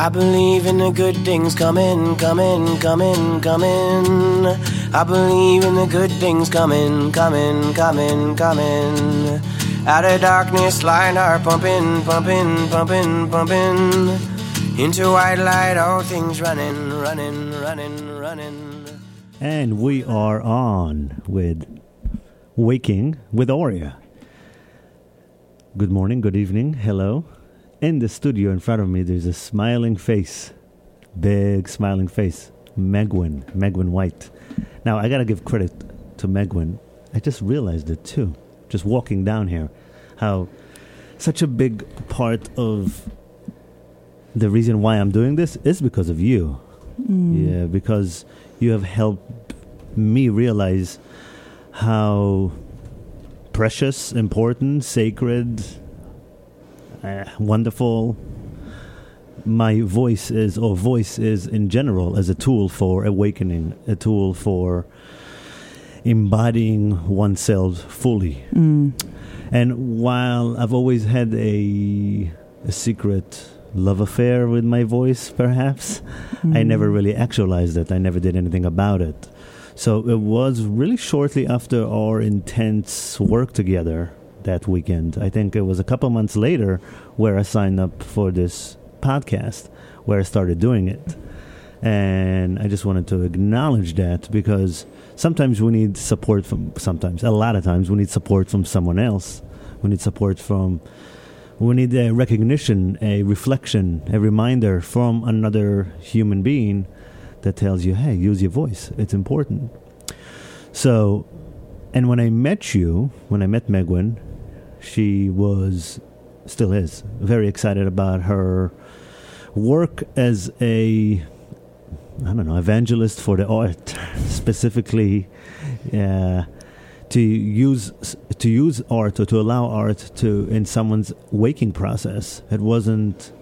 I believe in the good things coming, coming, coming, coming. I believe in the good things coming, coming, coming, coming. Out of darkness, light are pumping, pumping, pumping, pumping. Into white light, all things running, running, running, running. And we are on with Waking with Aurea. Good morning, good evening, hello. In the studio in front of me, there's a smiling face, big smiling face, Megwin, Megwin White. Now, I gotta give credit to Megwin. I just realized it too, just walking down here, how such a big part of the reason why I'm doing this is because of you. Mm. Yeah, because you have helped me realize how precious, important, sacred, uh, wonderful my voice is, or voice is in general, as a tool for awakening, a tool for embodying oneself fully. And while I've always had a, a secret love affair with my voice, perhaps, I never really actualized it. I never did anything about it. So it was really shortly after our intense work together that weekend. I think it was a couple months later where I signed up for this podcast, where I started doing it. And I just wanted to acknowledge that because sometimes we need support from, sometimes, a lot of times, we need support from someone else. We need support from, we need a recognition, a reflection, a reminder from another human being that tells you, hey, use your voice. It's important. So, and when I met you, when I met Megwin, she was, still is, very excited about her work as a, I don't know, evangelist for the art, specifically to use to use art or to allow art to in someone's waking process. It wasn't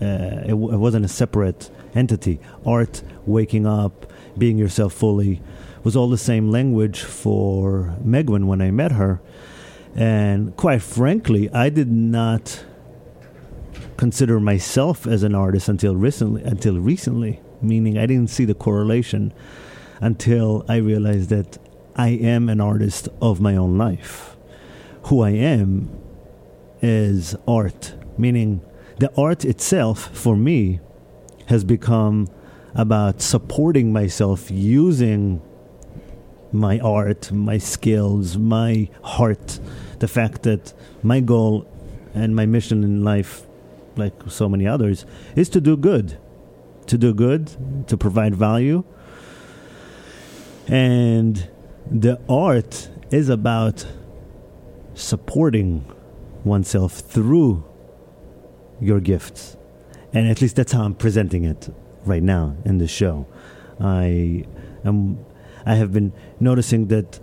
uh, it, w- it wasn't a separate entity. Art, waking up, being yourself fully, was all the same language for Megwin when I met her. And quite frankly, I did not consider myself as an artist until recently. Until recently, meaning I didn't see the correlation until I realized that I am an artist of my own life. Who I am is art, meaning the art itself for me has become about supporting myself using my art, my skills, my heart, the fact that my goal and my mission in life, like so many others, is to do good. To do good, to provide value. And the art is about supporting oneself through your gifts. And at least that's how I'm presenting it right now in the show. I am I have been noticing that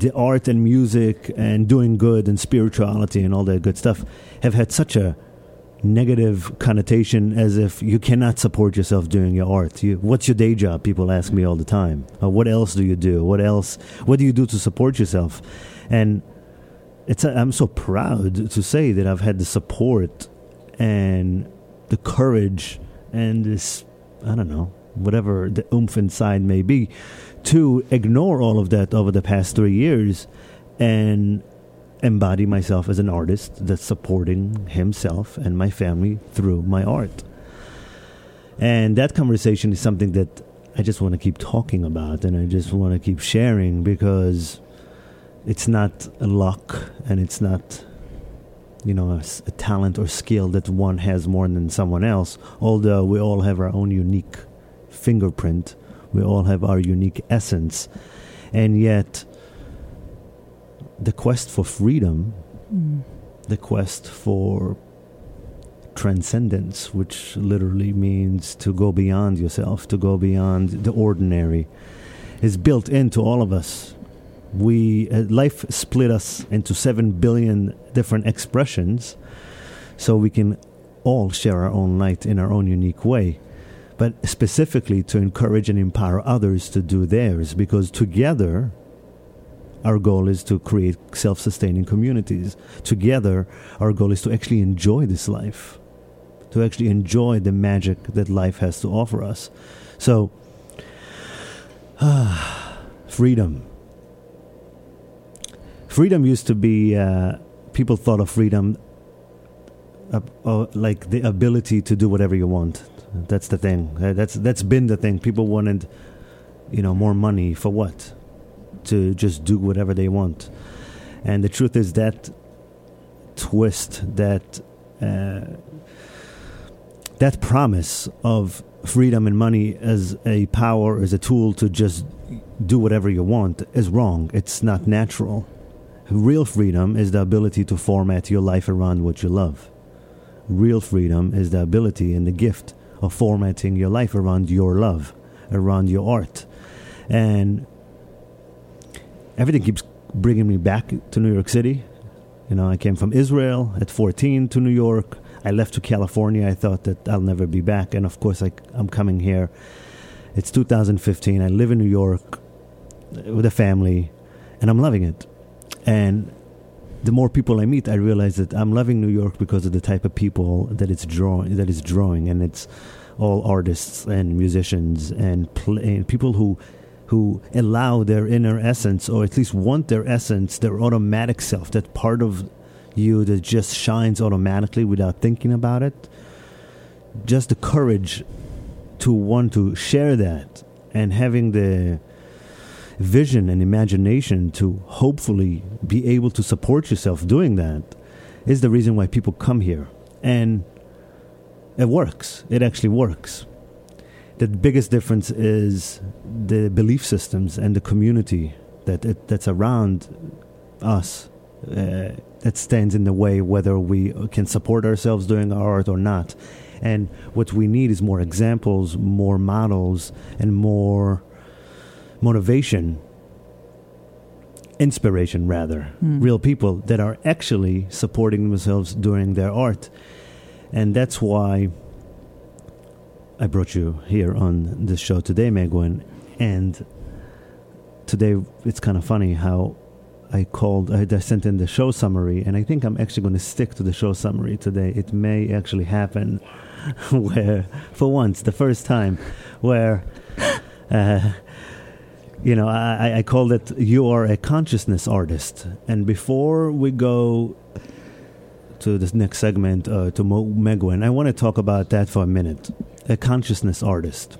the art and music and doing good and spirituality and all that good stuff have had such a negative connotation as if you cannot support yourself doing your art. You, what's your day job? People ask me all the time. Uh, what else do you do? What else? What do you do to support yourself? And it's I'm so proud to say that I've had the support and the courage and this I don't know whatever the oomph inside may be to ignore all of that over the past three years and embody myself as an artist that's supporting himself and my family through my art. And that conversation is something that I just want to keep talking about and I just want to keep sharing because it's not a luck and it's not you know a talent or skill that one has more than someone else although we all have our own unique fingerprint. We all have our unique essence. And yet the quest for freedom the quest for transcendence which literally means to go beyond yourself to go beyond the ordinary is built into all of us. We uh, life split us into 7 billion different expressions so we can all share our own light in our own unique way but specifically to encourage and empower others to do theirs because together our goal is to create self-sustaining communities together our goal is to actually enjoy this life to actually enjoy the magic that life has to offer us. So, freedom. Freedom used to be, uh, people thought of freedom uh, uh, like the ability to do whatever you want. That's the thing. Uh, that's that's been the thing. People wanted, you know, more money for what? To just do whatever they want. And the truth is that twist, that uh, that promise of freedom and money as a power, as a tool to just do whatever you want, is wrong. It's not natural. Real freedom is the ability to format your life around what you love. Real freedom is the ability and the gift of formatting your life around your love, around your art. And everything keeps bringing me back to New York City. You know, I came from Israel at 14 to New York. I left to California. I thought that I'll never be back. And of course, I, I'm coming here. It's 2015. I live in New York with a family, and I'm loving it. And the more people I meet, I realize that I'm loving New York because of the type of people that it's drawing. That it's drawing, and it's all artists and musicians and, pl- and people who who allow their inner essence, or at least want their essence, their automatic self, that part of you that just shines automatically without thinking about it. Just the courage to want to share that and having the vision and imagination to hopefully be able to support yourself doing that is the reason why people come here. And it works. It actually works. The biggest difference is the belief systems and the community that it, that's around us uh, that stands in the way whether we can support ourselves doing our art or not. And what we need is more examples, more models, and more motivation, inspiration rather, mm. real people that are actually supporting themselves during their art. And that's why I brought you here on this show today, Megwin. And today it's kind of funny how I called, I, I sent in the show summary, and I think I'm actually going to stick to the show summary today. It may actually happen where, for once, the first time, where. Uh, you know, I, I call it you are a consciousness artist. And before we go to this next segment, uh, to Mo- Megwin, I want to talk about that for a minute. A consciousness artist.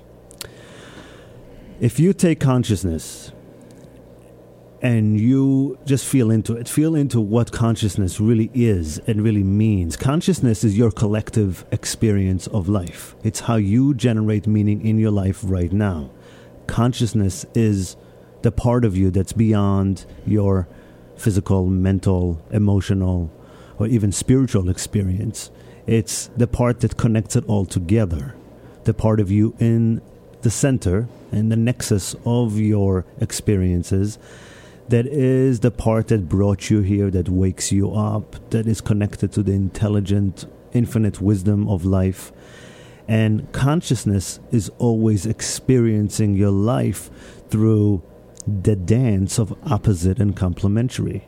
If you take consciousness and you just feel into it, feel into what consciousness really is and really means. Consciousness is your collective experience of life, it's how you generate meaning in your life right now consciousness is the part of you that's beyond your physical, mental, emotional, or even spiritual experience. It's the part that connects it all together, the part of you in the center and the nexus of your experiences that is the part that brought you here, that wakes you up, that is connected to the intelligent, infinite wisdom of life and consciousness is always experiencing your life through the dance of opposite and complementary.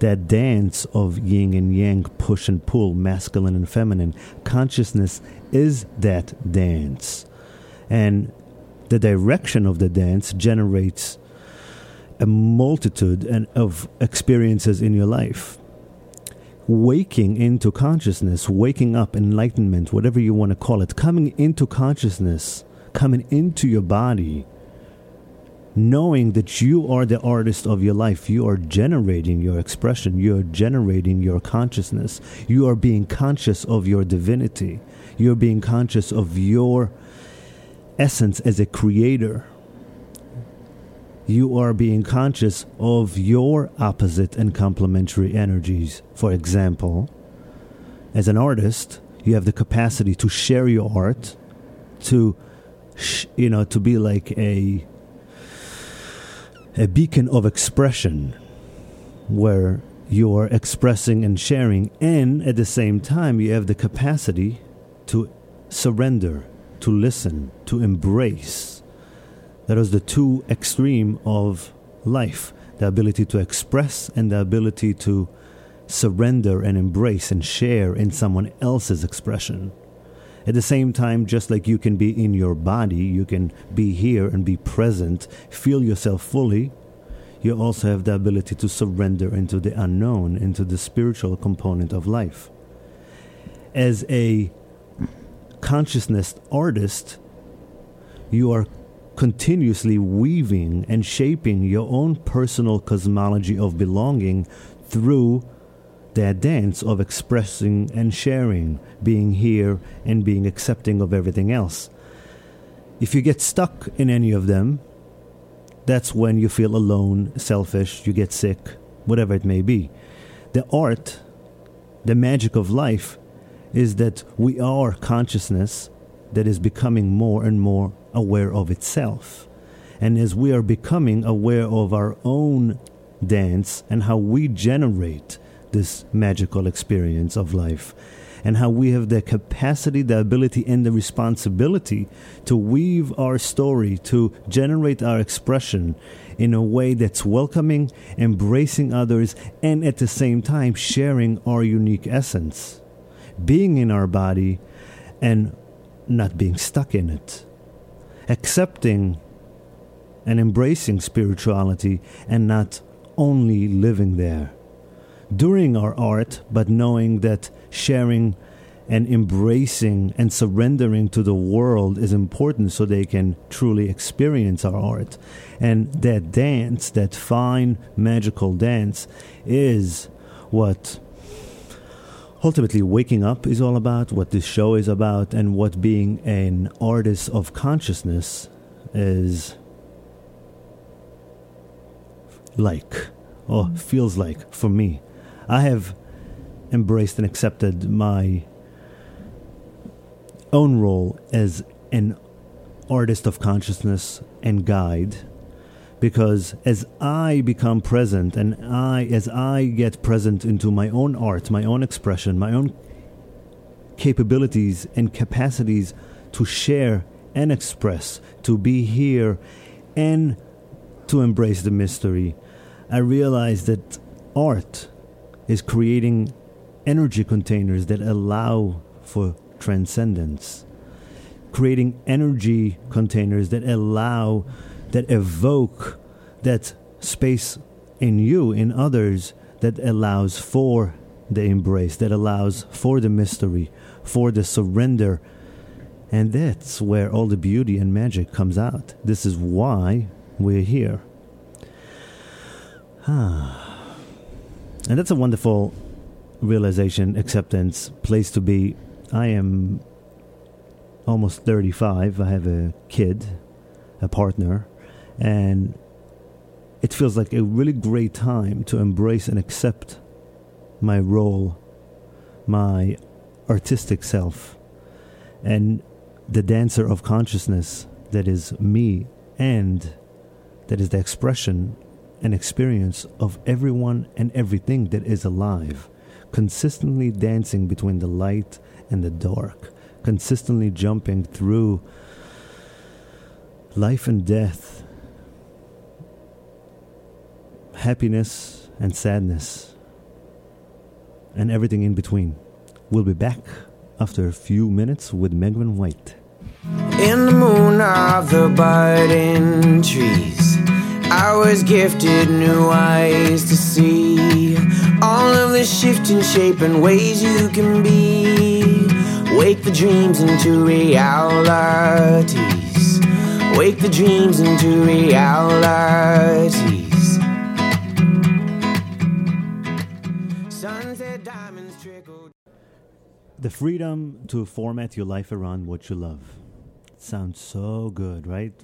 That dance of yin and yang, push and pull, masculine and feminine. Consciousness is that dance. And the direction of the dance generates a multitude of experiences in your life waking into consciousness, waking up, enlightenment, whatever you want to call it, coming into consciousness, coming into your body, knowing that you are the artist of your life. You are generating your expression, you are generating your consciousness, you are being conscious of your divinity, you're being conscious of your essence as a creator you are being conscious of your opposite and complementary energies. For example, as an artist, you have the capacity to share your art, to sh- you know, to be like a a beacon of expression where you are expressing and sharing and at the same time you have the capacity to surrender, to listen, to embrace that is the two extreme of life the ability to express and the ability to surrender and embrace and share in someone else's expression. At the same time, just like you can be in your body, you can be here and be present, feel yourself fully, you also have the ability to surrender into the unknown, into the spiritual component of life. As a consciousness artist, you are continuously weaving and shaping your own personal cosmology of belonging through that dance of expressing and sharing, being here and being accepting of everything else. If you get stuck in any of them, that's when you feel alone, selfish, you get sick, whatever it may be. The art, the magic of life, is that we are consciousness that is becoming more and more aware of itself. And as we are becoming aware of our own dance and how we generate this magical experience of life, and how we have the capacity, the ability, and the responsibility to weave our story, to generate our expression in a way that's welcoming, embracing others, and at the same time sharing our unique essence. Being in our body and not being stuck in it. Accepting and embracing spirituality and not only living there during our art, but knowing that sharing and embracing and surrendering to the world is important so they can truly experience our art. And that dance, that fine, magical dance, is what ultimately waking up is all about, what this show is about, and what being an artist of consciousness is like, or mm-hmm. feels like for me. I have embraced and accepted my own role as an artist of consciousness and guide because as I become present and I as I get present into my own art, my own expression, my own capabilities and capacities to share and express, to be here and to embrace the mystery, I realize that art is creating energy containers that allow for transcendence, creating energy containers that allow, that evoke that space in you, in others, that allows for the embrace, that allows for the mystery, for the surrender. And that's where all the beauty and magic comes out. This is why we're here. Ah. And that's a wonderful realization, acceptance, place to be. I am almost 35. I have a kid, a partner, and it feels like a really great time to embrace and accept my role, my artistic self, and the dancer of consciousness that is me and that is the expression and experience of everyone and everything that is alive, consistently dancing between the light and the dark, consistently jumping through life and death, happiness and sadness, and everything in between. We'll be back after a few minutes with Megwin White. In the moon of the budding trees I was gifted new eyes to see all of the shifting shape and ways you can be. Wake the dreams into realities. Wake the dreams into realities. The freedom to format your life around what you love. Sounds so good, right?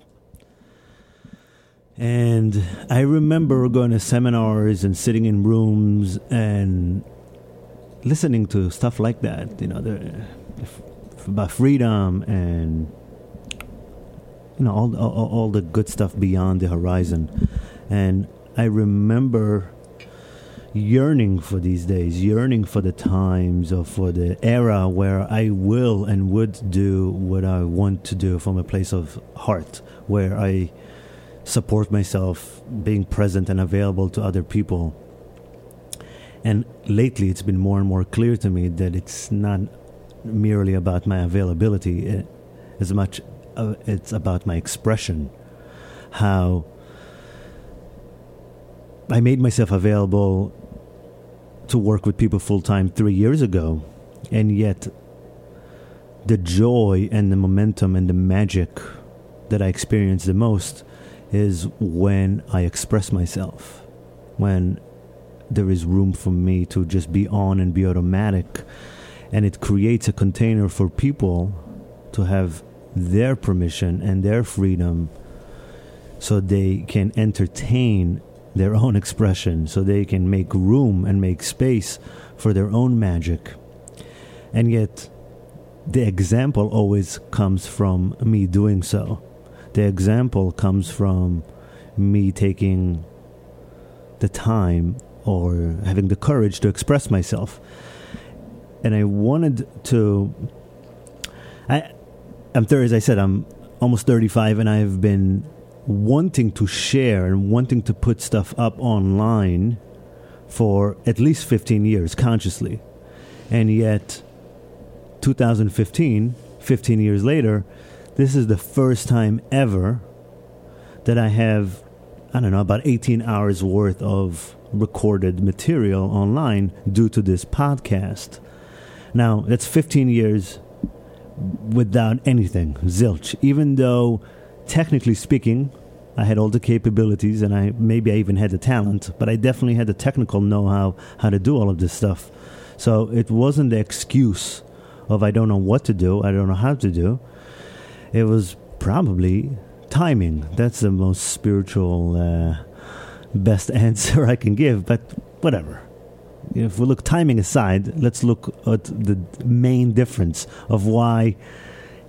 And I remember going to seminars and sitting in rooms and listening to stuff like that, you know, the, about freedom and you know all, all, all the good stuff beyond the horizon. And I remember yearning for these days, yearning for the times or for the era where I will and would do what I want to do from a place of heart, where I support myself, being present and available to other people. And lately, it's been more and more clear to me that it's not merely about my availability it, as much uh, it's about my expression how I made myself available to work with people full time 3 years ago and yet the joy and the momentum and the magic that I experience the most is when I express myself when there is room for me to just be on and be automatic and it creates a container for people to have their permission and their freedom so they can entertain their own expression, so they can make room and make space for their own magic. And yet, the example always comes from me doing so. The example comes from me taking the time or having the courage to express myself and I wanted to. I, I'm 30, as I said, I'm almost 35, and I've been wanting to share and wanting to put stuff up online for at least 15 years consciously. And yet, 2015, 15 years later, this is the first time ever that I have, I don't know, about 18 hours worth of recorded material online due to this podcast. Now, that's 15 years without anything, zilch. Even though, technically speaking, I had all the capabilities and I maybe I even had the talent, but I definitely had the technical know-how how to do all of this stuff. So it wasn't the excuse of I don't know what to do, I don't know how to do. It was probably timing. That's the most spiritual, uh, best answer I can give. But whatever if we look timing aside, let's look at the main difference of why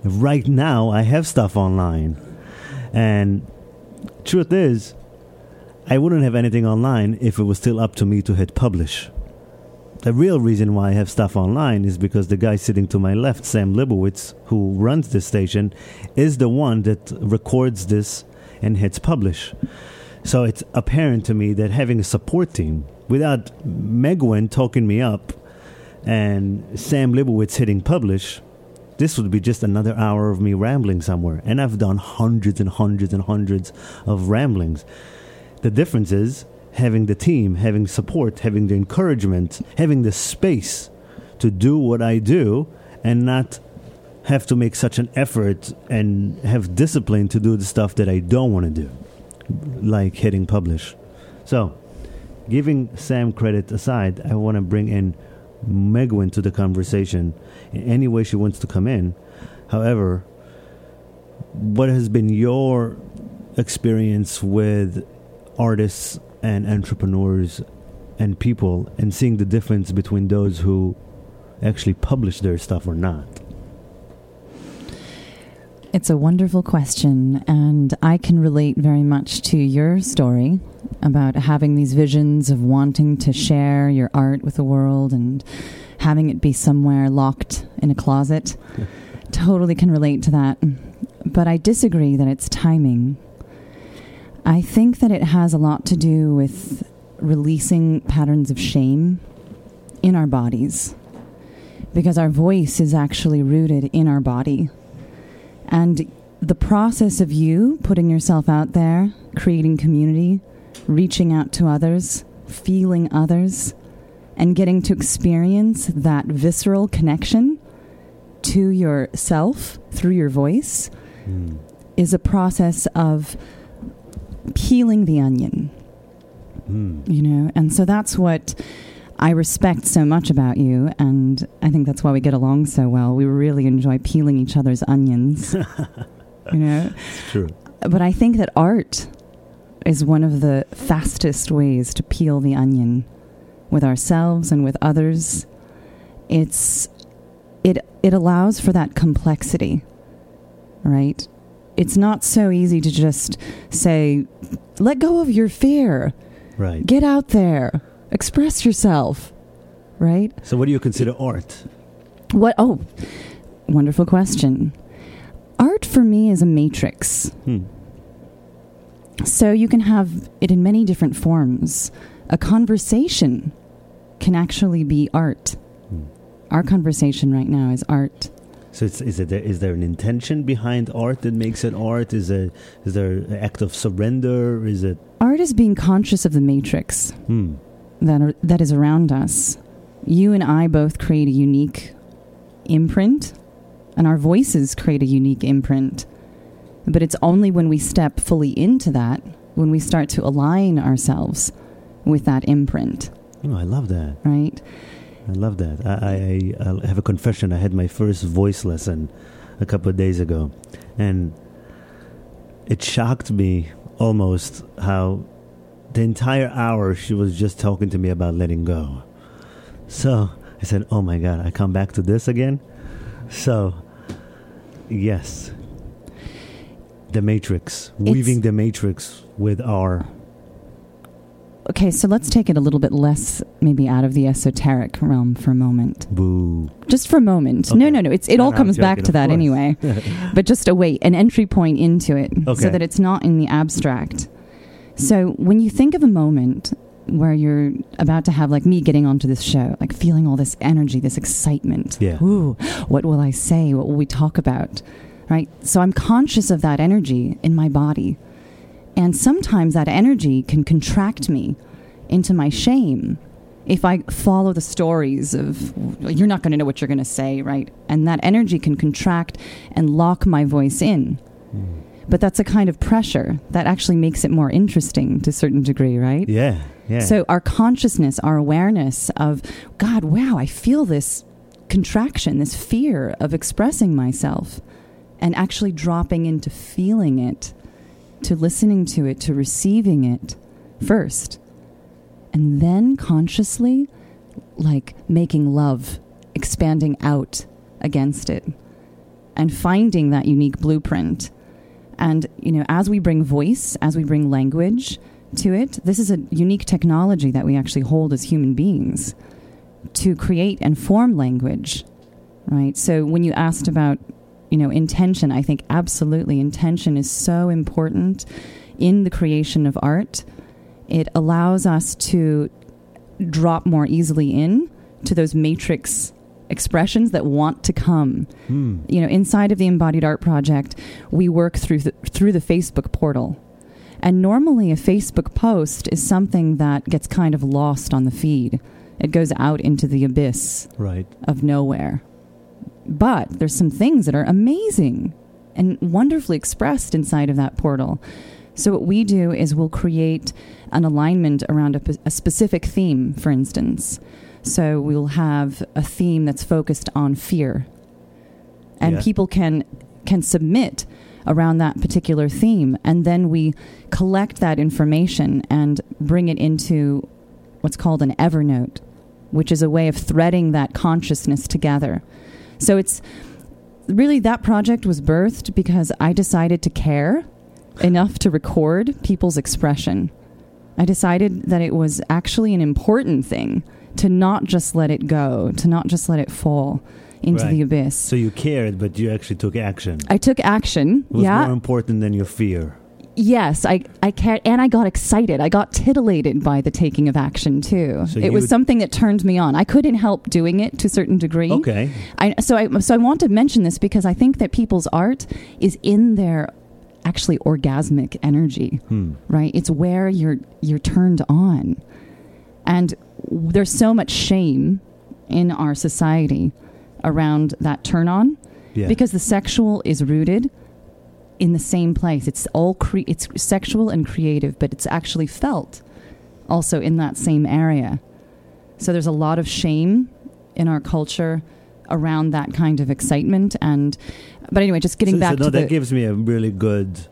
right now I have stuff online. And truth is, I wouldn't have anything online if it was still up to me to hit publish. The real reason why I have stuff online is because the guy sitting to my left, Sam Libowitz, who runs this station, is the one that records this and hits publish. So it's apparent to me that having a support team, without Megwin talking me up and Sam Libowitz hitting publish, this would be just another hour of me rambling somewhere. And I've done hundreds and hundreds and hundreds of ramblings. The difference is having the team, having support, having the encouragement, having the space to do what I do and not have to make such an effort and have discipline to do the stuff that I don't want to do, like hitting publish. So, giving Sam credit aside, I want to bring in Megwin to the conversation in any way she wants to come in. However, what has been your experience with artists and entrepreneurs and people and seeing the difference between those who actually publish their stuff or not? It's a wonderful question, and I can relate very much to your story about having these visions of wanting to share your art with the world and having it be somewhere locked in a closet. totally can relate to that. But I disagree that it's timing. I think that it has a lot to do with releasing patterns of shame in our bodies because our voice is actually rooted in our body and the process of you putting yourself out there, creating community, reaching out to others, feeling others, and getting to experience that visceral connection to yourself through your voice mm. is a process of peeling the onion. Mm. You know, and so that's what I respect so much about you, and I think that's why we get along so well. We really enjoy peeling each other's onions. you know, it's true. But I think that art is one of the fastest ways to peel the onion with ourselves and with others. It's it it allows for that complexity, right? It's not so easy to just say, "Let go of your fear." Right. Get out there express yourself, right? So, what do you consider art? What? Oh, wonderful question. Art for me is a matrix. Hmm. So, you can have it in many different forms. A conversation can actually be art. Hmm. our conversation right now is art. So it's, is, it, is there an intention behind art that makes it art? Is, it, is there an act of surrender? Is it art is being conscious of the matrix hmm. That are, that is around us. You and I both create a unique imprint, and our voices create a unique imprint. But it's only when we step fully into that, when we start to align ourselves with that imprint. Oh, I love that. Right? I love that. I, I, I have a confession. I had my first voice lesson a couple of days ago, and it shocked me almost how the entire hour she was just talking to me about letting go. So I said, "Oh my God, I come back to this again." So, yes, the matrix, weaving the matrix with our okay, so let's take it a little bit less, maybe out of the esoteric realm for a moment. boo. Just for a moment. Okay. No, no, no. It's it No, all no, comes back to that course. anyway. but just a wait, an entry point into it, Okay. so that it's not in the abstract. So when you think of a moment where you're about to have, like me getting onto this show, like feeling all this energy, this excitement. Yeah. Ooh, what will I say? What will we talk about? Right. So I'm conscious of that energy in my body. And sometimes that energy can contract me into my shame if I follow the stories of, you're not going to know what you're going to say, right? And that energy can contract and lock my voice in. Hmm. But that's a kind of pressure that actually makes it more interesting to a certain degree, right? Yeah, yeah. So our consciousness, our awareness of, God, wow, I feel this contraction, this fear of expressing myself, and actually dropping into feeling it, to listening to it, to receiving it first. And then consciously, like making love, expanding out against it, and finding that unique blueprint. And, you know, as we bring voice, as we bring language, to it. This is a unique technology that we actually hold as human beings to create and form language, right? So when you asked about, you know, intention, I think absolutely intention is so important in the creation of art. It allows us to drop more easily in to those matrix expressions that want to come. Hmm. You know, inside of the Embodied Art Project, we work through the, through the Facebook portal. And normally, a Facebook post is something that gets kind of lost on the feed. It goes out into the abyss Right. of nowhere. But there's some things that are amazing and wonderfully expressed inside of that portal. So, what we do is we'll create an alignment around a specific theme, for instance. So, we'll have a theme that's focused on fear. And Yeah. people can, can submit around that particular theme. And then we collect that information and bring it into what's called an Evernote, which is a way of threading that consciousness together. So it's really that project was birthed because I decided to care enough to record people's expression. I decided that it was actually an important thing to not just let it go, to not just let it fall into Right. the abyss. So you cared, but you actually took action. I took action. It was yeah. more important than your fear. Yes, I, I cared, and I got excited. I got titillated by the taking of action too. So it was something that turned me on. I couldn't help doing it to a certain degree. Okay. I, so I so I want to mention this because I think that people's art is in their actually orgasmic energy, Hmm. right? It's where you're you're turned on, and there's so much shame in our society around that turn on Yeah. because the sexual is rooted in the same place. It's all cre- it's sexual and creative, but it's actually felt also in that same area. So there's a lot of shame in our culture around that kind of excitement and but anyway, just getting so, back so no, to that gives me a really good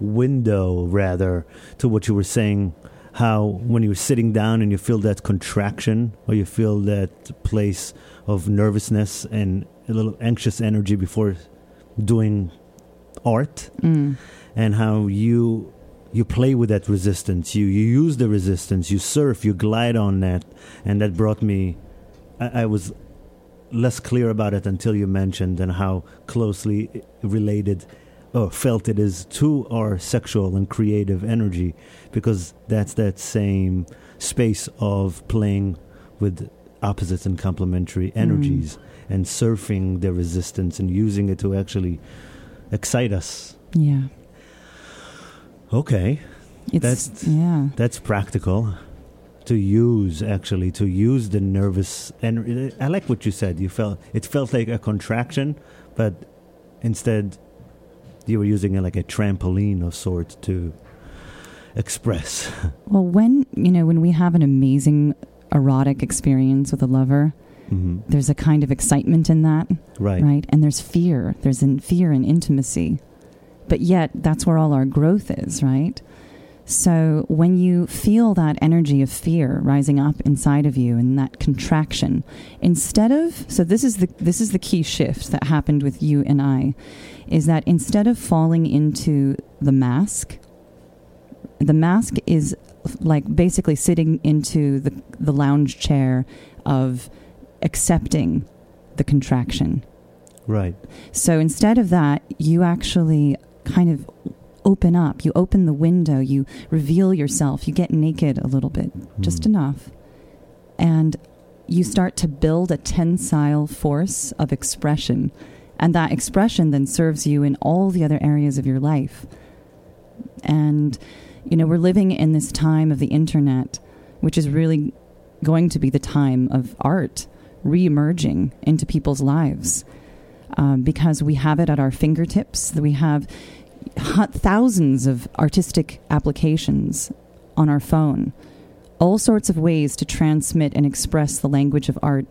window, rather, to what you were saying. How when you're sitting down and you feel that contraction, or you feel that place of nervousness and a little anxious energy before doing art, Mm. and how you you play with that resistance. You you use the resistance. You surf. You glide on that, and that brought me. I, I was less clear about it until you mentioned and how closely related or felt it is to our sexual and creative energy because that's that same space of playing with opposites and complementary Mm. energies and surfing their resistance and using it to actually excite us. Yeah. Okay, It's, That's- yeah. that's practical to use actually to use the nervous and I like what you said. You felt it felt like a contraction, but instead you were using it like a trampoline of sorts to express. Well, when, you know, when we have an amazing erotic experience with a lover, hmm there's a kind of excitement in that, Right. right? And there's fear. There's in fear and intimacy. But yet, that's where all our growth is, right? So when you feel that energy of fear rising up inside of you and that contraction, instead of so this is the this is the key shift that happened with you and I, is that instead of falling into the mask, the mask is like basically sitting into the the lounge chair of accepting the contraction. Right. So instead of that, you actually kind of open up. You open the window, you reveal yourself, you get naked a little bit, just Mm. enough. And you start to build a tensile force of expression. And that expression then serves you in all the other areas of your life. And, you know, we're living in this time of the internet, which is really going to be the time of art re-emerging into people's lives um, because we have it at our fingertips. We have thousands of artistic applications on our phone, all sorts of ways to transmit and express the language of art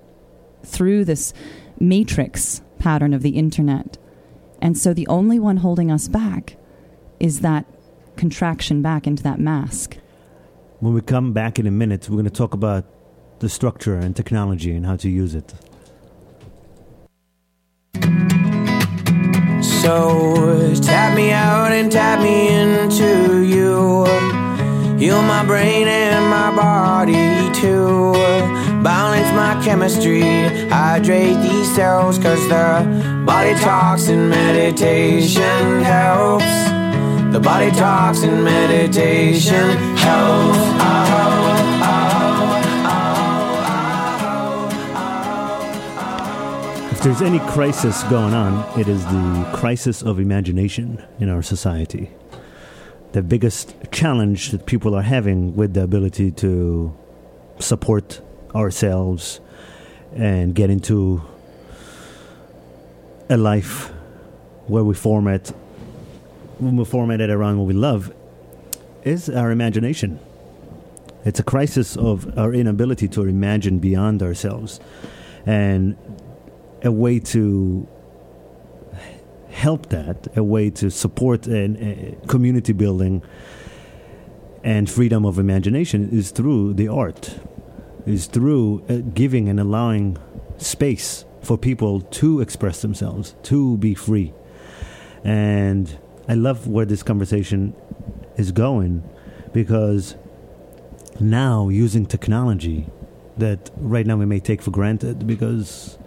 through this matrix pattern of the internet. And so the only one holding us back is that contraction back into that mask. When we come back in a minute, we're going to talk about the structure and technology and how to use it. So tap me out and tap me into you. Heal my brain and my body too. Balance my chemistry, hydrate these cells, cause the body talks and meditation helps. The body talks in meditation helps. If there's any crisis going on, it is the crisis of imagination in our society. The biggest challenge that people are having with the ability to support ourselves and get into a life where we format when we format it around what we love is our imagination. It's a crisis of our inability to imagine beyond ourselves. And a way to help that, a way to support an, community building and freedom of imagination is through the art, is through uh, giving and allowing space for people to express themselves, to be free. And I love where this conversation is going because now using technology that right now we may take for granted because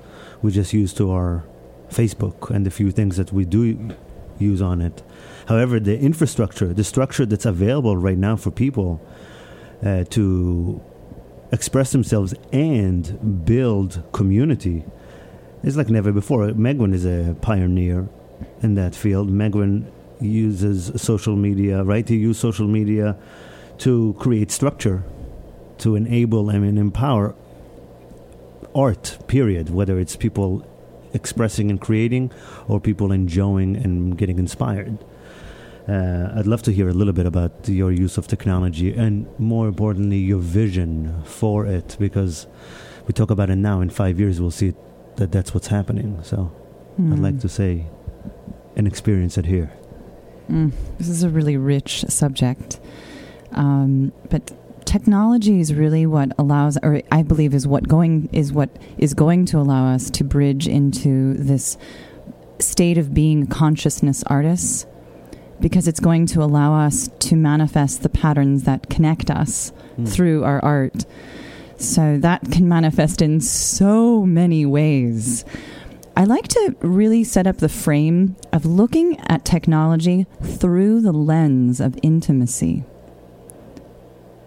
we're just used to our Facebook and the few things that we do use on it. However, the infrastructure, the structure that's available right now for people uh, to express themselves and build community is like never before. Megwin is a pioneer in that field. Megwin uses social media, right? He uses social media to create structure, to enable I and empower art, period, whether it's people expressing and creating or people enjoying and getting inspired. Uh, I'd love to hear a little bit about your use of technology and, more importantly, your vision for it because we talk about it now. In five years, we'll see it, that that's what's happening. So I'd like to say and experience it here. Mm, this is a really rich subject. Um, but technology is really what allows, or I believe is what going is what is going to allow us to bridge into this state of being consciousness artists, because it's going to allow us to manifest the patterns that connect us Mm. through our art. So that can manifest in so many ways. I like to really set up the frame of looking at technology through the lens of intimacy.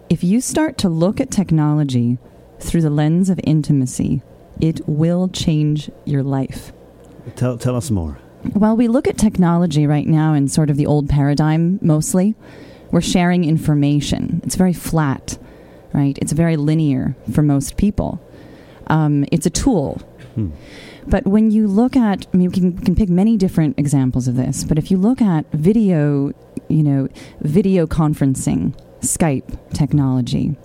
If you start to look at technology through the lens of intimacy, it will change your life. Tell, tell us more. Well, we look at technology right now in sort of the old paradigm mostly. We're sharing information. It's very flat, right? It's very linear for most people. Um, it's a tool. Hmm. But when you look at, I mean, we can, we can pick many different examples of this, but if you look at video, you know, video conferencing, Skype technology,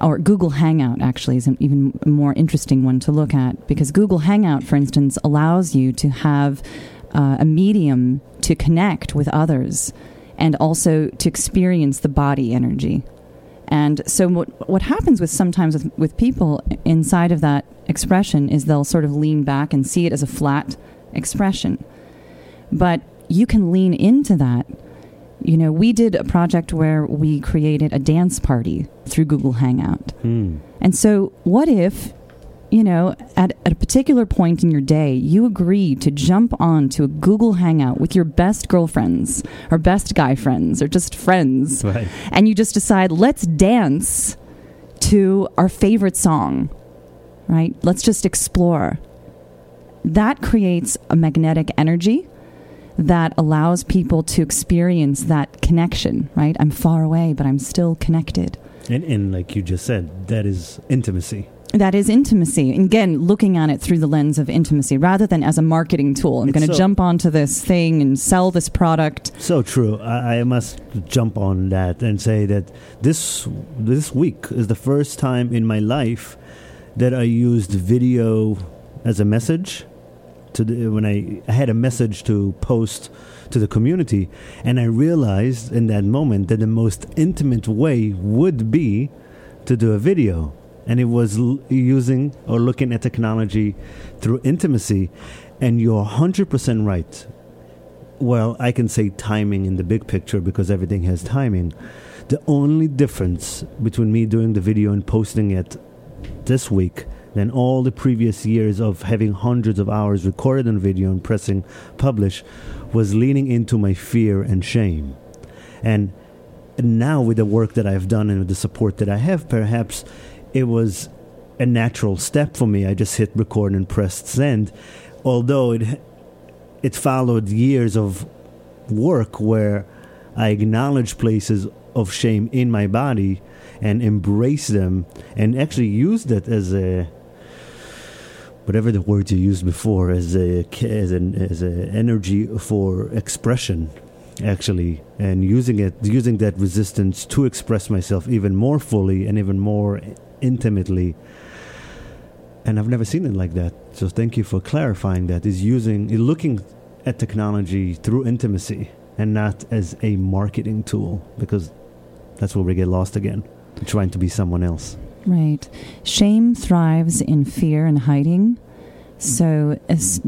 or Google Hangout actually is an even more interesting one to look at because Google Hangout, for instance, allows you to have uh, a medium to connect with others and also to experience the body energy. And so, what, what happens with sometimes with, with people inside of that expression is they'll sort of lean back and see it as a flat expression. But you can lean into that. You know, we did a project where we created a dance party through Google Hangout. Hmm. And so, what if, you know, at, at a particular point in your day, you agree to jump on to a Google Hangout with your best girlfriends or best guy friends or just friends, Right. and you just decide, let's dance to our favorite song, right? Let's just explore. That creates a magnetic energy that allows people to experience that connection, right? I'm far away, but I'm still connected. And, and like you just said, that is intimacy. That is intimacy. And again, looking at it through the lens of intimacy rather than as a marketing tool. I'm going to so- jump onto this thing and sell this product. So true. I, I must jump on that and say that this this week is the first time in my life that I used video as a message. To the, when I, I had a message to post to the community, and I realized in that moment that the most intimate way would be to do a video, and it was l- using or looking at technology through intimacy. And you're 100% right well, I can say timing in the big picture because everything has timing. The only difference between me doing the video and posting it this week than all the previous years of having hundreds of hours recorded on video and pressing publish was leaning into my fear and shame. And now, with the work that I've done and with the support that I have, perhaps it was a natural step for me. I just hit record and pressed send, although it it followed years of work where I acknowledged places of shame in my body and embraced them and actually used it as a whatever the word you used before as a as an as a energy for expression actually and using it using that resistance to express myself even more fully and even more intimately and I've never seen it like that. So thank you for clarifying that. Is using looking at technology through intimacy and not as a marketing tool because that's where we get lost again, trying to be someone else. Right. Shame thrives in fear and hiding. So,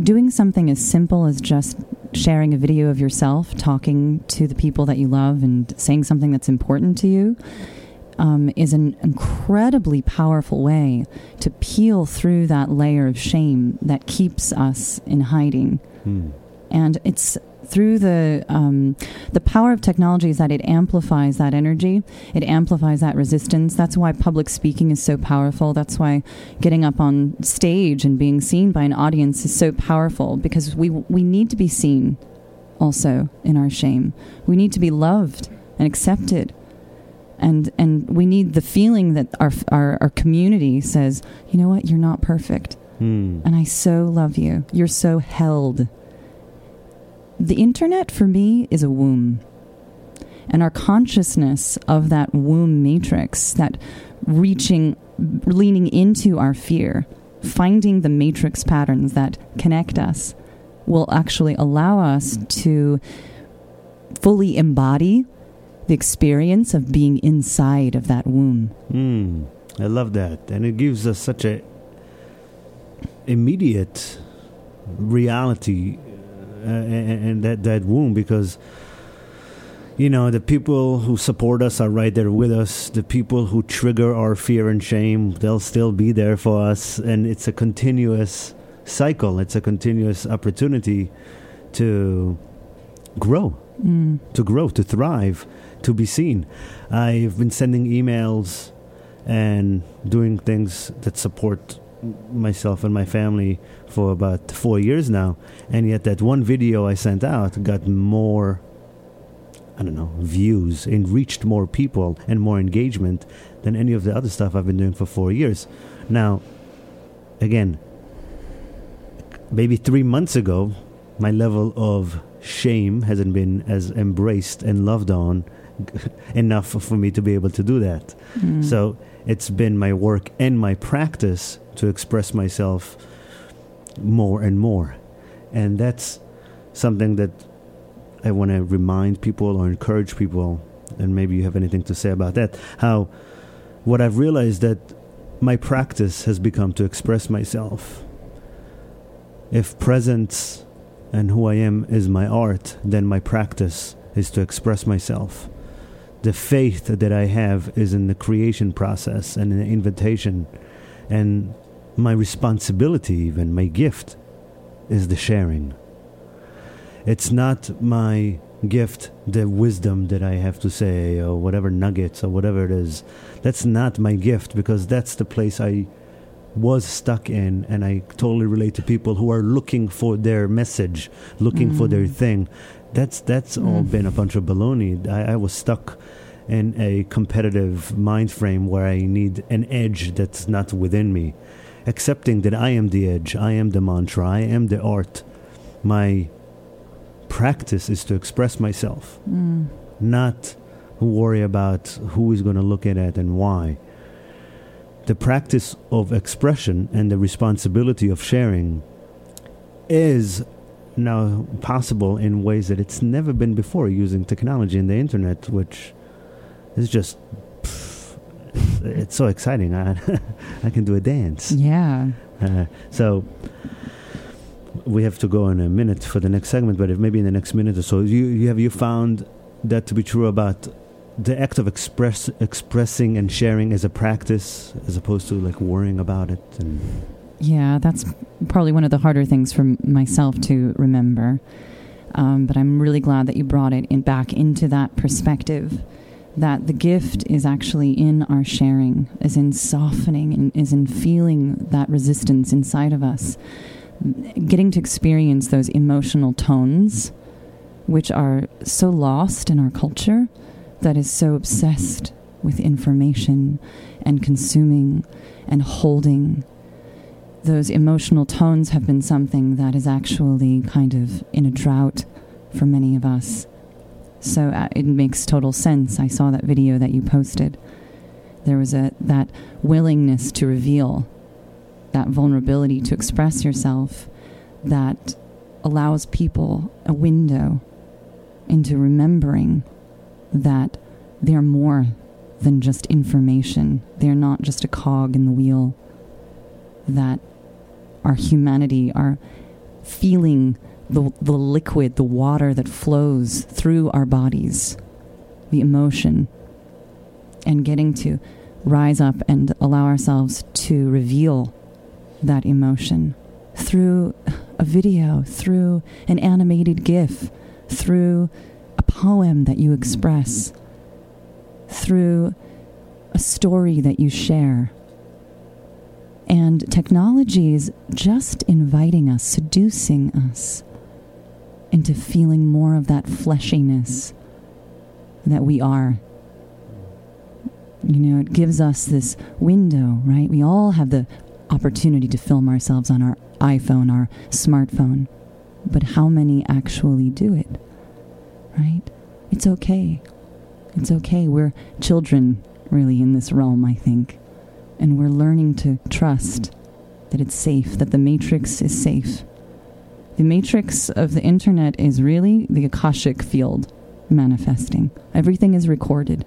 doing something as simple as just sharing a video of yourself, talking to the people that you love, and saying something that's important to you um, is an incredibly powerful way to peel through that layer of shame that keeps us in hiding. Hmm. And it's through the um, the power of technology is that it amplifies that energy, it amplifies that resistance. That's why public speaking is so powerful. That's why getting up on stage and being seen by an audience is so powerful because we we need to be seen also in our shame. We need to be loved and accepted. And and we need the feeling that our our, our community says, you know what, you're not perfect Hmm. and I so love you. You're so held. The internet for me is a womb. And our consciousness of that womb matrix, that reaching, leaning into our fear, finding the matrix patterns that connect us, will actually allow us to fully embody the experience of being inside of that womb. Hmm. I love that, and it gives us such a immediate reality and, and that that womb because you know the people who support us are right there with us the people who trigger our fear and shame they'll still be there for us and it's a continuous cycle it's a continuous opportunity to grow Mm. to grow, to thrive, to be seen. I've been sending emails and doing things that support myself and my family for about four years now. And yet, that one video I sent out got more, I don't know, views and reached more people and more engagement than any of the other stuff I've been doing for four years. Now, again, maybe three months ago, my level of shame hasn't been as embraced and loved on enough for me to be able to do that. Mm. So it's been my work and my practice to express myself more and more. And that's something that I want to remind people or encourage people. And maybe you have anything to say about that. How what I've realized that my practice has become to express myself. If presence and who I am is my art, then my practice is to express myself. The faith that I have is in the creation process and in the invitation. And my responsibility, even my gift, is the sharing. It's not my gift, the wisdom that I have to say, or whatever nuggets, or whatever it is. That's not my gift because that's the place I was stuck in, and I totally relate to people who are looking for their message, looking mm. for their mm. thing. That's that's mm. all been a bunch of baloney. I, I was stuck in a competitive mind frame where I need an edge that's not within me. Accepting that I am the edge, I am the mantra, I am the art. My practice is to express myself, mm. not worry about who is going to look at it and why the practice of expression and the responsibility of sharing is now possible in ways that it's never been before using technology and the internet, which is just pff, it's, it's, so exciting. I I can do a dance. Yeah. Uh, so we have to go in a minute for the next segment, but if maybe in the next minute or so, you, you have you found that to be true about the act of express expressing and sharing as a practice as opposed to like worrying about it and yeah that's probably one of the harder things for myself to remember um, but i'm really glad that you brought it in back into that perspective that the gift is actually in our sharing is in softening and is in feeling that resistance inside of us getting to experience those emotional tones which are so lost in our culture that is so obsessed with information and consuming and holding. Those emotional tones have been something that is actually kind of in a drought for many of us. So uh, it makes total sense. I saw that video that you posted. There was a that willingness to reveal, that vulnerability to express yourself, that allows people a window into remembering that they're more than just information. They're not just a cog in the wheel. That our humanity, our feeling the, the liquid, the water that flows through our bodies, the emotion, and getting to rise up and allow ourselves to reveal that emotion through a video, through an animated GIF, through a poem that you express, through a story that you share. And technology is just inviting us, seducing us into feeling more of that fleshiness that we are. You know, it gives us this window, right? We all have the opportunity to film ourselves on our iPhone, our smartphone. But how many actually do it? right? It's okay. It's okay. We're children, really, in this realm, I think. And we're learning to trust that it's safe, that the matrix is safe. The matrix of the internet is really the Akashic field manifesting. Everything is recorded.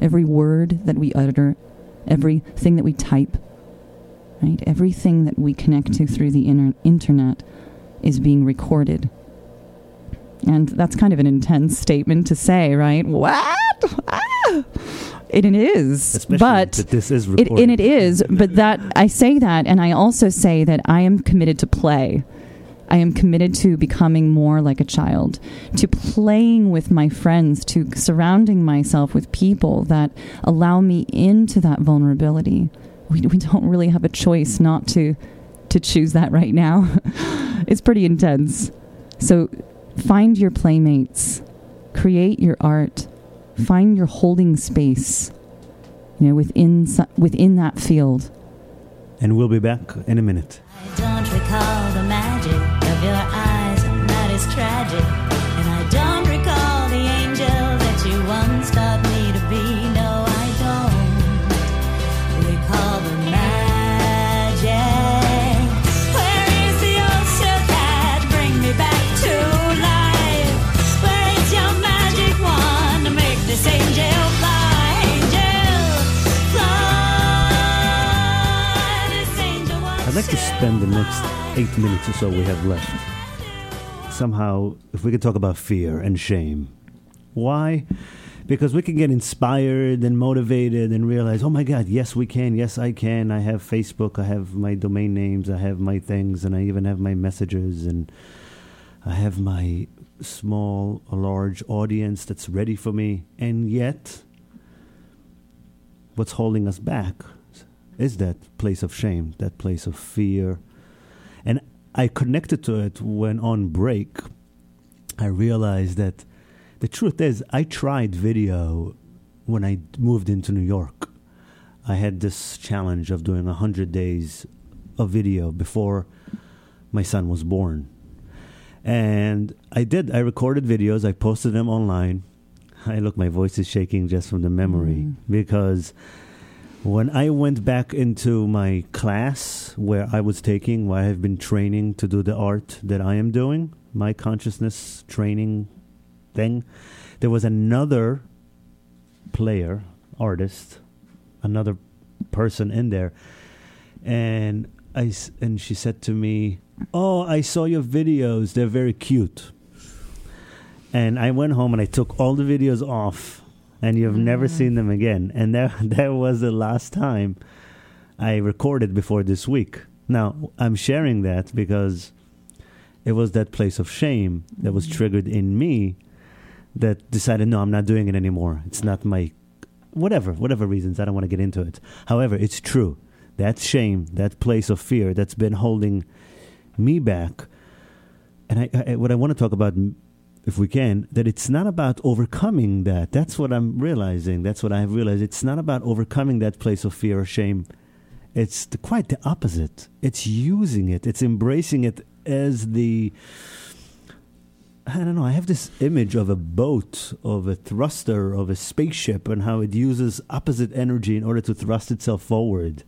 Every word that we utter, everything that we type, right? Everything that we connect to through the inter- internet is being recorded and that's kind of an intense statement to say, right? What? Ah! it is, Especially but this is it, and it is. But that I say that, and I also say that I am committed to play, I am committed to becoming more like a child, to playing with my friends, to surrounding myself with people that allow me into that vulnerability. We, we don't really have a choice not to to choose that right now. it's pretty intense. So find your playmates, create your art, find your holding space, you know, within within that field. And we'll be back in a minute. I'd like to spend the next eight minutes or so we have left. Somehow, if we could talk about fear and shame. Why? Because we can get inspired and motivated and realize, oh my God, yes, we can. Yes, I can. I have Facebook. I have my domain names. I have my things. And I even have my messages. And I have my small or large audience that's ready for me. And yet, what's holding us back is that place of shame, that place of fear. And I connected to it when on break, I realized that the truth is, I tried video when I moved into New York. I had this challenge of doing 100 days of video before my son was born. And I did, I recorded videos, I posted them online. I look, my voice is shaking just from the memory mm. because when I went back into my class where I was taking, where I have been training to do the art that I am doing, my consciousness training thing, there was another player, artist, another person in there, and I and she said to me, "Oh, I saw your videos; they're very cute." And I went home and I took all the videos off, and you've never mm. seen them again. And that that was the last time I recorded before this week. Now I'm sharing that because it was that place of shame that was mm. triggered in me that decided, no, I'm not doing it anymore. It's not my whatever, whatever reasons. I don't want to get into it. However, it's true. That shame, that place of fear that's been holding me back. And I, I what I want to talk about if we can, that it's not about overcoming that. That's what I'm realizing. That's what I have realized. It's not about overcoming that place of fear or shame. It's the, quite the opposite. It's using it. It's embracing it as the. I don't know. I have this image of a boat, of a thruster, of a spaceship, and how it uses opposite energy in order to thrust itself forward.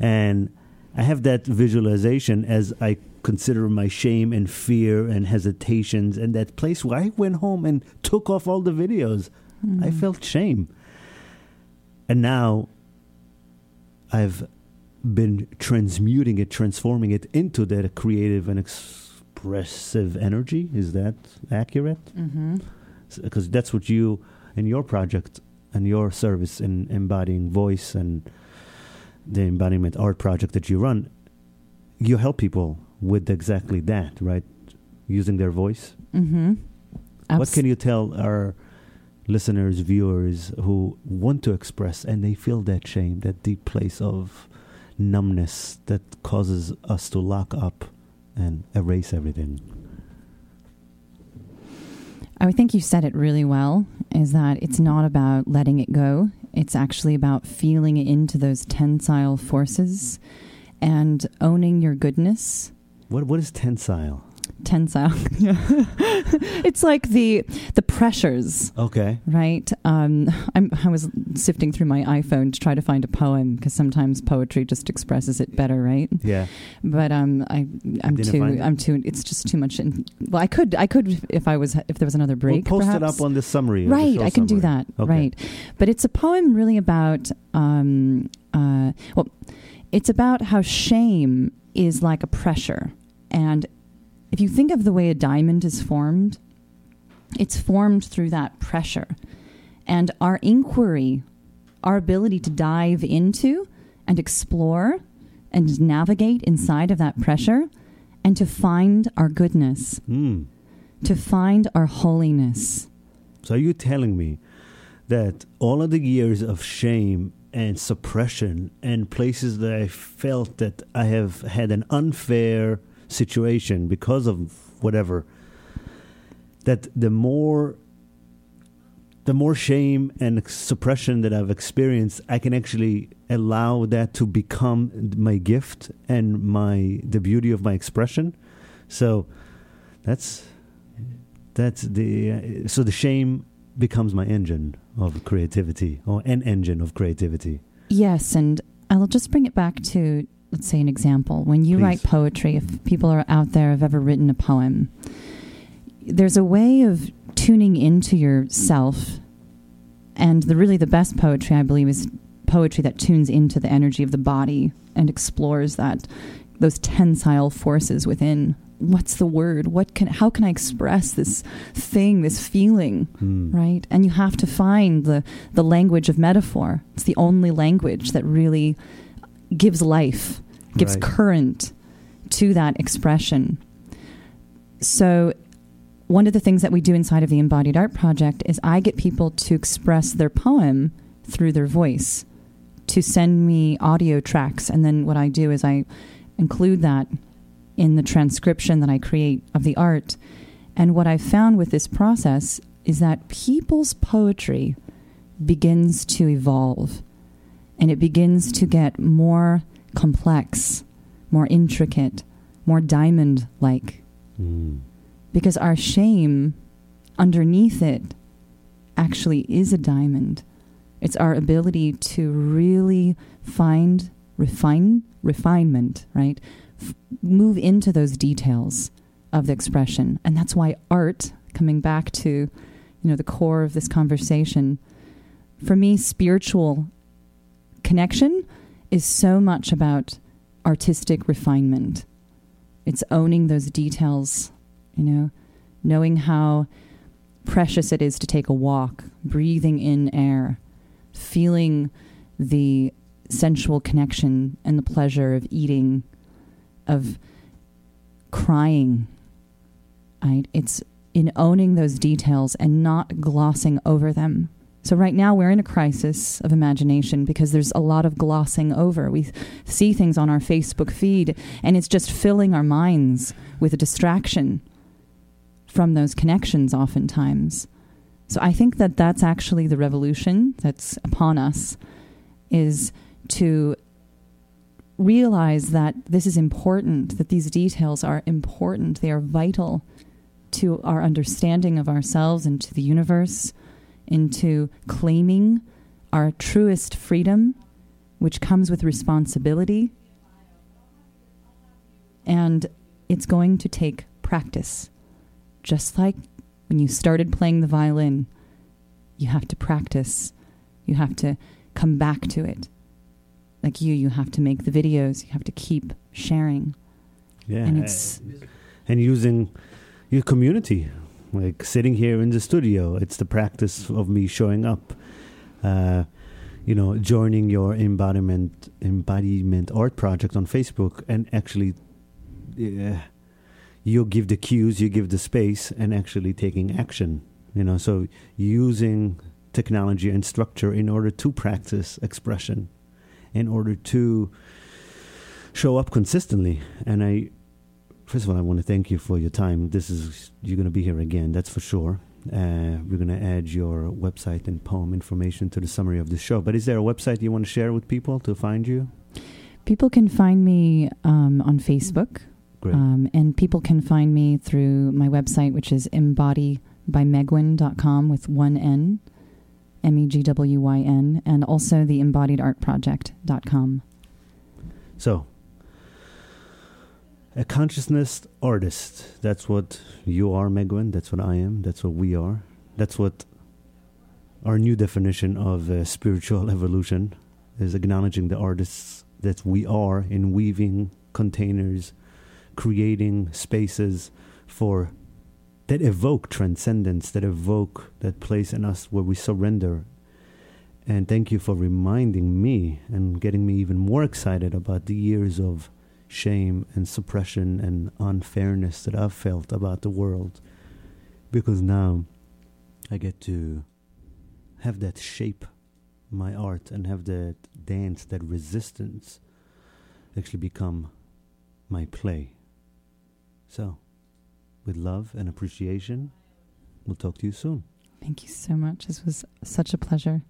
And I have that visualization as I consider my shame and fear and hesitations and that place where I went home and took off all the videos. I felt shame. And now I've been transmuting it, transforming it into that creative and expressive energy. Is that accurate? Mm-hmm. Because that's what you, in your project and your service in embodying voice and the embodiment art project that you run, you help people with exactly that, right? Using their voice. Mm-hmm. What can you tell our listeners, viewers who want to express and they feel that shame, that deep place of numbness that causes us to lock up and erase everything? I think you said it really well is that it's not about letting it go. It's actually about feeling into those tensile forces and owning your goodness. What what is tensile? Tensile. yeah. it's like the the pressures, Okay. right? Um, I'm, I was sifting through my iPhone to try to find a poem because sometimes poetry just expresses it better, right? Yeah. But um, I I'm Didn't too? I'm too. It's just too much. In, well, I could I could if I was if there was another break. we'll post perhaps. it up on the summary. of the Right, I can do that. Okay. Right, but it's a poem really about. Um, uh, well, it's about how shame is like a pressure, and if you think of the way a diamond is formed, it's formed through that pressure, and our inquiry, our ability to dive into and explore and navigate inside of that pressure and to find our goodness, Mm. to find our holiness. So are you telling me that all of the years of shame and suppression and places that I felt that I have had an unfair situation because of whatever that the more the more shame and suppression that I've experienced, I can actually allow that to become my gift and my the beauty of my expression. So that's that's the uh, so the shame becomes my engine of creativity or an engine of creativity. Yes, and I'll just bring it back to, let's say, an example. When you Please. write poetry, if people are out there have ever written a poem, there's a way of tuning into yourself. And the really the best poetry, I believe, is poetry that tunes into the energy of the body and explores that those tensile forces within. What's the word? What can? How can I express this thing, this feeling? Hmm. right and you have to find the the language of metaphor it's the only language that really gives life gives Right. current to that expression. So one of the things that we do inside of the embodied art project is i get people to express their poem through their voice to send me audio tracks. And then what i do is i include that in the transcription that i create of the art. And what I've found with this process is that people's poetry begins to evolve and it begins to get more complex, more intricate, more diamond like. Hmm. Because our shame underneath it actually is a diamond. It's our ability to really find refine refinement, right? F- move into those details of the expression. And that's why art, coming back to, you know, the core of this conversation, for me, spiritual connection is so much about artistic refinement. It's owning those details, you know, knowing how precious it is to take a walk, breathing in air, feeling the sensual connection and the pleasure of eating, of crying. Right? It's in owning those details and not glossing over them. So right now we're in a crisis of imagination because there's a lot of glossing over. We see things on our Facebook feed and it's just filling our minds with a distraction from those connections oftentimes. So I think that that's actually the revolution that's upon us is to realize that this is important, that these details are important, they are vital to our understanding of ourselves and to the universe, into claiming our truest freedom, which comes with responsibility. And it's going to take practice. Just like when you started playing the violin, you have to practice, you have to come back to it. Like you, you have to make the videos, you have to keep sharing. Yeah, And it's and using your community, like sitting here in the studio. It's the practice of me showing up. Uh, you know, joining your embodiment embodiment art project on Facebook, and actually, uh, you give the cues, you give the space, and actually taking action. You know, so using technology and structure in order to practice expression, in order to show up consistently. And I, first of all, I want to thank you for your time. This is you're going to be here again, that's for sure. Uh, we're going to add your website and poem information to the summary of the show. But is there a website you want to share with people to find you? people can find me um, on Facebook. Great. Um, and people can find me through my website, which is embodybymegwyn.com with one N, M E G W Y N, and also the embodiedartproject.com. So, a consciousness artist. That's what you are, Megwyn. That's what I am. That's what we are. That's what our new definition of uh, spiritual evolution is acknowledging the artists that we are in weaving containers, creating spaces for that evoke transcendence, that evoke that place in us where we surrender. And thank you for reminding me and getting me even more excited about the years of shame and suppression and unfairness that I've felt about the world. Because now I get to have that shape my art and have that dance, that resistance actually become my play. So, with love and appreciation, we'll talk to you soon. Thank you so much. This was such a pleasure.